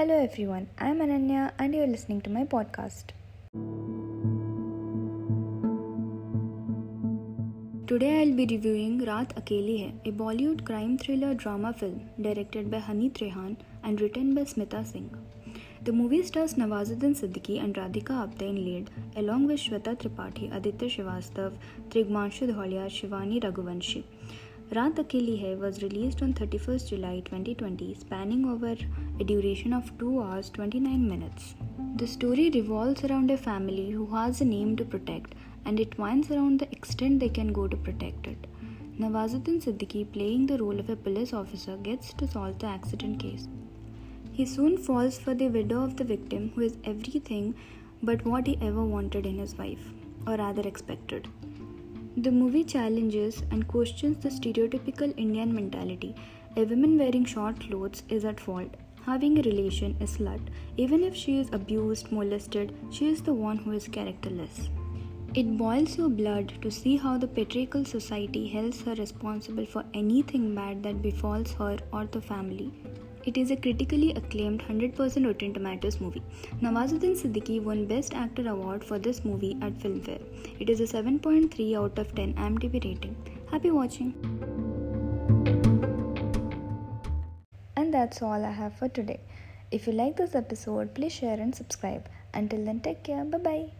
Hello everyone, I'm Ananya and you're listening to my podcast. Today I'll be reviewing Raat Akeli Hai, a Bollywood crime thriller drama film directed by Hani Trehan and written by Smita Singh. The movie stars Nawazuddin Siddiqui and Radhika Apte in lead, along with Shweta Tripathi, Aditya Srivastav, Trigmanshu Dholia, Shivani Raghuvanshi. Raat Akeli Hai was released on 31st July 2020, spanning over a duration of 2 hours 29 minutes. The story revolves around a family who has a name to protect and it winds around the extent they can go to protect it. Nawazuddin Siddiqui, playing the role of a police officer, gets to solve the accident case. He soon falls for the widow of the victim, who is everything but what he ever wanted in his wife, or rather expected. The movie challenges and questions the stereotypical Indian mentality. A woman wearing short clothes is at fault. Having a relation is slut. Even if she is abused, molested, she is the one who is characterless. It boils your blood to see how the patriarchal society holds her responsible for anything bad that befalls her or the family. It is a critically acclaimed 100% Rotten Tomatoes movie. Nawazuddin Siddiqui won Best Actor award for this movie at Filmfare. It is a 7.3 out of 10 IMDb rating. Happy watching! And that's all I have for today. If you like this episode, please share and subscribe. Until then, take care. Bye bye.